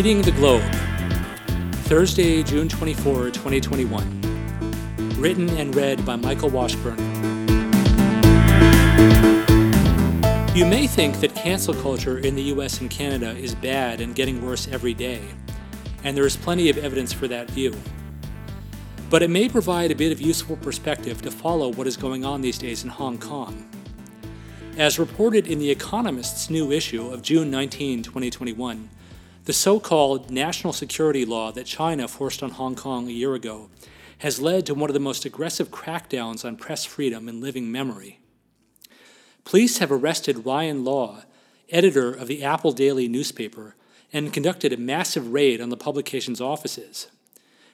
Reading the Globe, Thursday, June 24, 2021. Written and read by Michael Washburn. You may think that cancel culture in the US and Canada is bad and getting worse every day, and there is plenty of evidence for that view. But it may provide a bit of useful perspective to follow what is going on these days in Hong Kong. As reported in The Economist's new issue of June 19, 2021, the so called national security law that China forced on Hong Kong a year ago has led to one of the most aggressive crackdowns on press freedom in living memory. Police have arrested Ryan Law, editor of the Apple Daily newspaper, and conducted a massive raid on the publication's offices,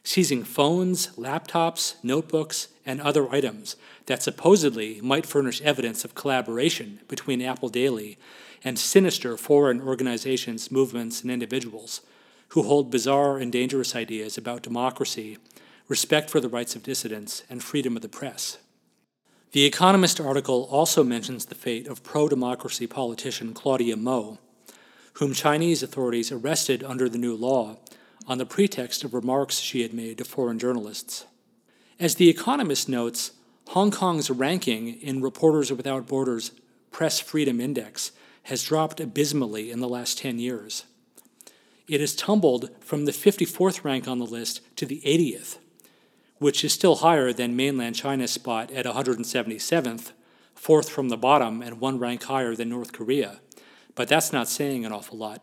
seizing phones, laptops, notebooks, and other items that supposedly might furnish evidence of collaboration between Apple Daily and sinister foreign organizations, movements, and individuals who hold bizarre and dangerous ideas about democracy, respect for the rights of dissidents, and freedom of the press. The Economist article also mentions the fate of pro democracy politician Claudia Mo, whom Chinese authorities arrested under the new law on the pretext of remarks she had made to foreign journalists. As The Economist notes, Hong Kong's ranking in Reporters Without Borders Press Freedom Index has dropped abysmally in the last 10 years. It has tumbled from the 54th rank on the list to the 80th, which is still higher than mainland China's spot at 177th, fourth from the bottom and one rank higher than North Korea. But that's not saying an awful lot.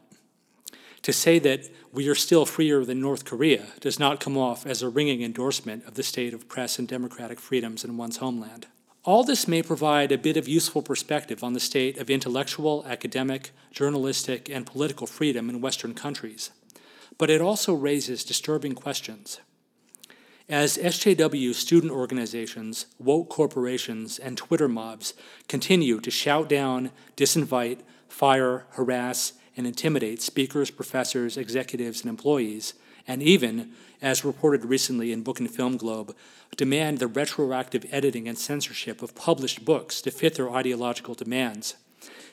To say that we are still freer than North Korea does not come off as a ringing endorsement of the state of press and democratic freedoms in one's homeland. All this may provide a bit of useful perspective on the state of intellectual, academic, journalistic, and political freedom in Western countries, but it also raises disturbing questions. As SJW student organizations, woke corporations, and Twitter mobs continue to shout down, disinvite, fire, harass, and intimidate speakers, professors, executives, and employees, and even, as reported recently in Book and Film Globe, demand the retroactive editing and censorship of published books to fit their ideological demands.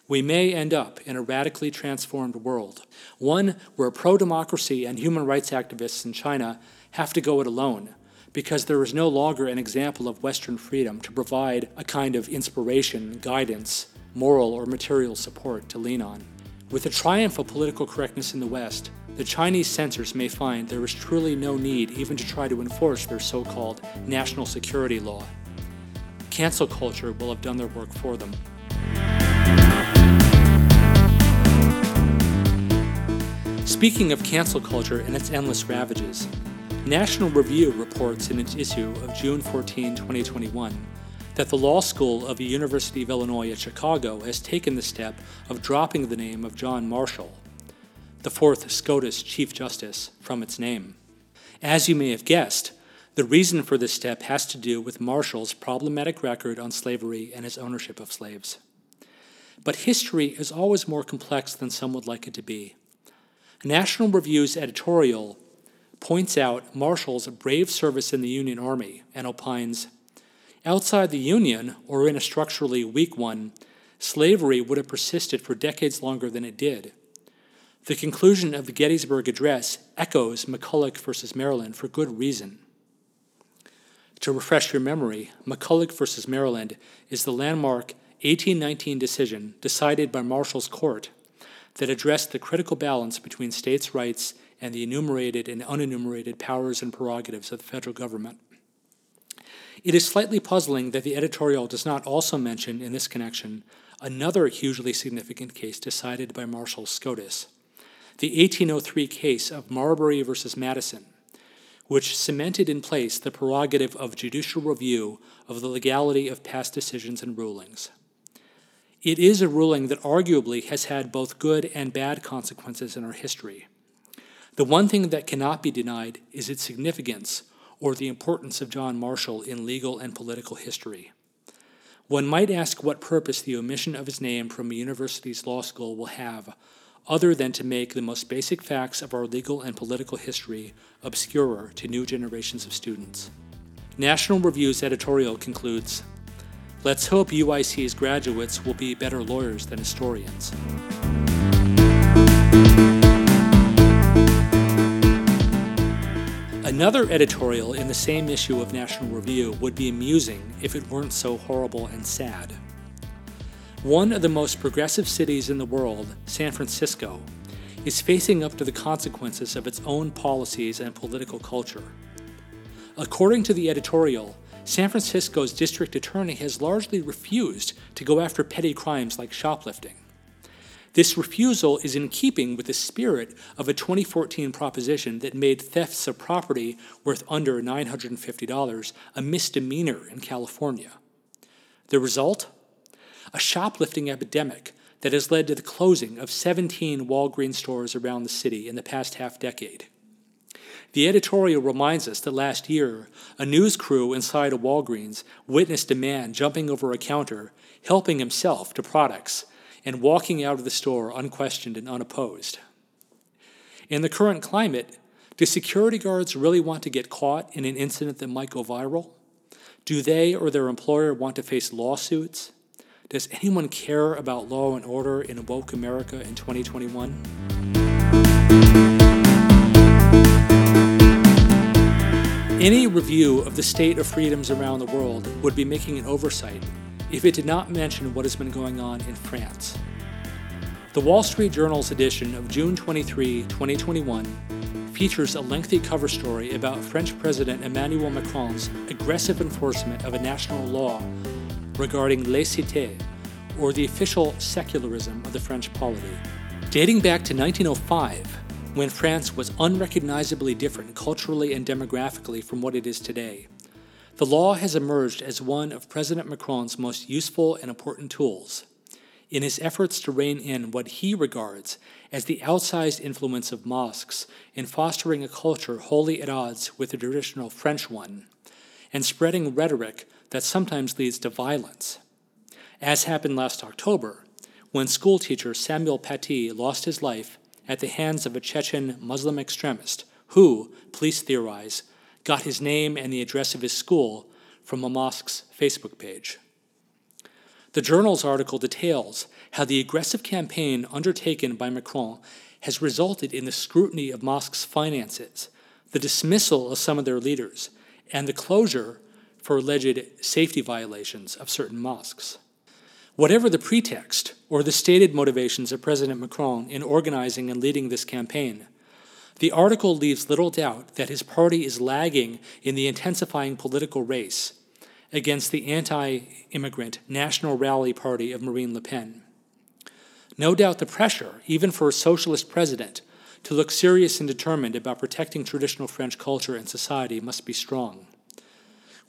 We may end up in a radically transformed world, one where pro democracy and human rights activists in China have to go it alone because there is no longer an example of Western freedom to provide a kind of inspiration, guidance, moral, or material support to lean on. With the triumph of political correctness in the West, the Chinese censors may find there is truly no need even to try to enforce their so called national security law. Cancel culture will have done their work for them. Speaking of cancel culture and its endless ravages, National Review reports in its issue of June 14, 2021, that the law school of the University of Illinois at Chicago has taken the step of dropping the name of John Marshall, the fourth SCOTUS Chief Justice, from its name. As you may have guessed, the reason for this step has to do with Marshall's problematic record on slavery and his ownership of slaves. But history is always more complex than some would like it to be. National Review's editorial points out Marshall's brave service in the Union Army and opines Outside the Union, or in a structurally weak one, slavery would have persisted for decades longer than it did. The conclusion of the Gettysburg Address echoes McCulloch versus Maryland for good reason. To refresh your memory, McCulloch versus Maryland is the landmark 1819 decision decided by Marshall's Court that addressed the critical balance between states' rights and the enumerated and unenumerated powers and prerogatives of the federal government. It is slightly puzzling that the editorial does not also mention in this connection another hugely significant case decided by Marshall Scotus, the 1803 case of Marbury versus Madison, which cemented in place the prerogative of judicial review of the legality of past decisions and rulings. It is a ruling that arguably has had both good and bad consequences in our history. The one thing that cannot be denied is its significance or the importance of John Marshall in legal and political history. One might ask what purpose the omission of his name from a university's law school will have, other than to make the most basic facts of our legal and political history obscurer to new generations of students. National Review's editorial concludes Let's hope UIC's graduates will be better lawyers than historians. Another editorial in the same issue of National Review would be amusing if it weren't so horrible and sad. One of the most progressive cities in the world, San Francisco, is facing up to the consequences of its own policies and political culture. According to the editorial, San Francisco's district attorney has largely refused to go after petty crimes like shoplifting. This refusal is in keeping with the spirit of a 2014 proposition that made thefts of property worth under $950 a misdemeanor in California. The result? A shoplifting epidemic that has led to the closing of 17 Walgreens stores around the city in the past half decade. The editorial reminds us that last year, a news crew inside a Walgreens witnessed a man jumping over a counter, helping himself to products and walking out of the store unquestioned and unopposed. In the current climate, do security guards really want to get caught in an incident that might go viral? Do they or their employer want to face lawsuits? Does anyone care about law and order in woke America in 2021? Any review of the state of freedoms around the world would be making an oversight if it did not mention what has been going on in France. The Wall Street Journal's edition of June 23, 2021, features a lengthy cover story about French President Emmanuel Macron's aggressive enforcement of a national law regarding laïcité, or the official secularism of the French polity. Dating back to 1905, when France was unrecognizably different culturally and demographically from what it is today, the law has emerged as one of President Macron's most useful and important tools in his efforts to rein in what he regards as the outsized influence of mosques in fostering a culture wholly at odds with the traditional French one, and spreading rhetoric that sometimes leads to violence. As happened last October, when schoolteacher Samuel Paty lost his life at the hands of a Chechen Muslim extremist who, police theorize, got his name and the address of his school from a mosque's Facebook page. The journal's article details how the aggressive campaign undertaken by Macron has resulted in the scrutiny of mosques' finances, the dismissal of some of their leaders, and the closure for alleged safety violations of certain mosques. Whatever the pretext or the stated motivations of President Macron in organizing and leading this campaign, the article leaves little doubt that his party is lagging in the intensifying political race against the anti immigrant National Rally Party of Marine Le Pen. No doubt the pressure, even for a socialist president, to look serious and determined about protecting traditional French culture and society must be strong.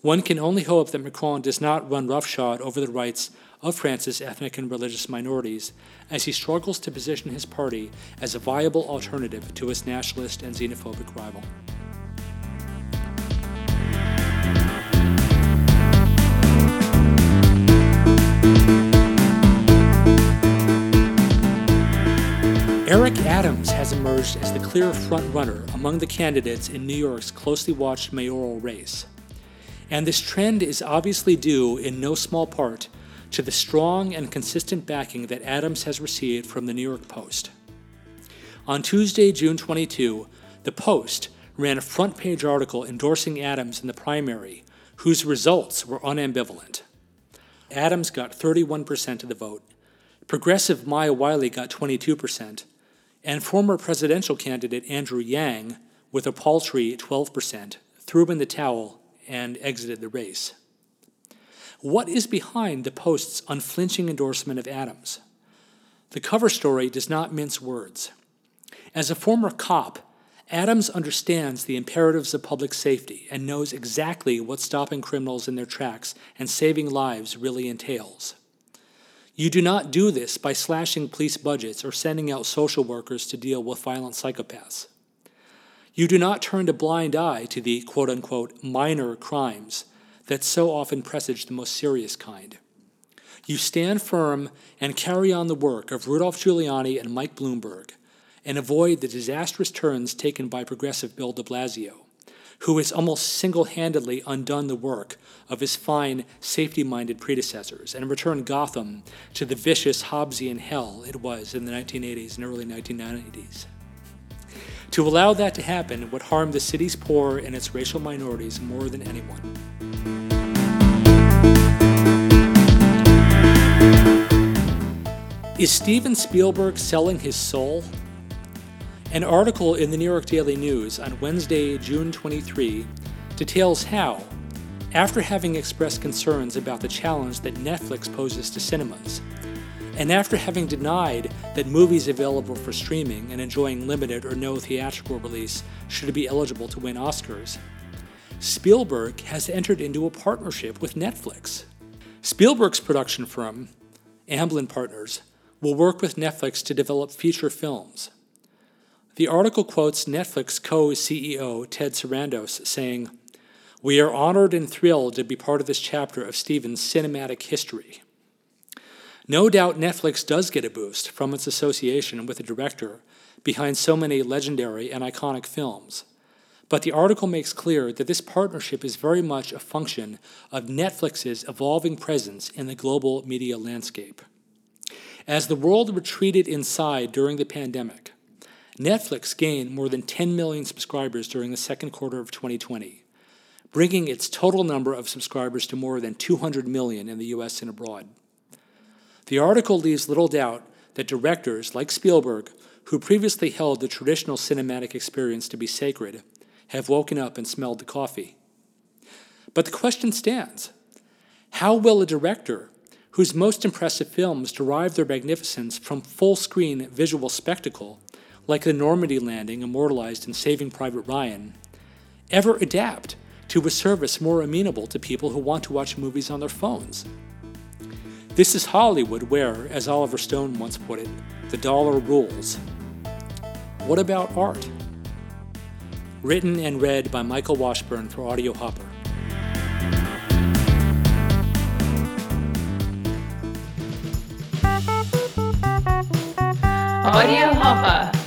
One can only hope that Macron does not run roughshod over the rights of France's ethnic and religious minorities as he struggles to position his party as a viable alternative to his nationalist and xenophobic rival. Eric Adams has emerged as the clear frontrunner among the candidates in New York's closely watched mayoral race. And this trend is obviously due in no small part to the strong and consistent backing that Adams has received from the New York Post. On Tuesday, June 22, the Post ran a front page article endorsing Adams in the primary, whose results were unambivalent. Adams got 31% of the vote, progressive Maya Wiley got 22%, and former presidential candidate Andrew Yang, with a paltry 12%, threw in the towel and exited the race. What is behind the Post's unflinching endorsement of Adams? The cover story does not mince words. As a former cop, Adams understands the imperatives of public safety and knows exactly what stopping criminals in their tracks and saving lives really entails. You do not do this by slashing police budgets or sending out social workers to deal with violent psychopaths. You do not turn a blind eye to the quote unquote minor crimes that so often presage the most serious kind. You stand firm and carry on the work of Rudolph Giuliani and Mike Bloomberg and avoid the disastrous turns taken by progressive Bill de Blasio, who has almost single handedly undone the work of his fine, safety minded predecessors and returned Gotham to the vicious Hobbesian hell it was in the 1980s and early 1990s. To allow that to happen would harm the city's poor and its racial minorities more than anyone. Is Steven Spielberg selling his soul? An article in the New York Daily News on Wednesday, June 23, details how, after having expressed concerns about the challenge that Netflix poses to cinemas, and after having denied that movies available for streaming and enjoying limited or no theatrical release should be eligible to win Oscars, Spielberg has entered into a partnership with Netflix. Spielberg's production firm, Amblin Partners, will work with Netflix to develop feature films. The article quotes Netflix co CEO Ted Sarandos saying, We are honored and thrilled to be part of this chapter of Steven's cinematic history. No doubt Netflix does get a boost from its association with the director behind so many legendary and iconic films. But the article makes clear that this partnership is very much a function of Netflix's evolving presence in the global media landscape. As the world retreated inside during the pandemic, Netflix gained more than 10 million subscribers during the second quarter of 2020, bringing its total number of subscribers to more than 200 million in the US and abroad. The article leaves little doubt that directors like Spielberg, who previously held the traditional cinematic experience to be sacred, have woken up and smelled the coffee. But the question stands how will a director whose most impressive films derive their magnificence from full screen visual spectacle, like the Normandy landing immortalized in Saving Private Ryan, ever adapt to a service more amenable to people who want to watch movies on their phones? This is Hollywood, where, as Oliver Stone once put it, the dollar rules. What about art? Written and read by Michael Washburn for Audio Hopper. Audio Hopper.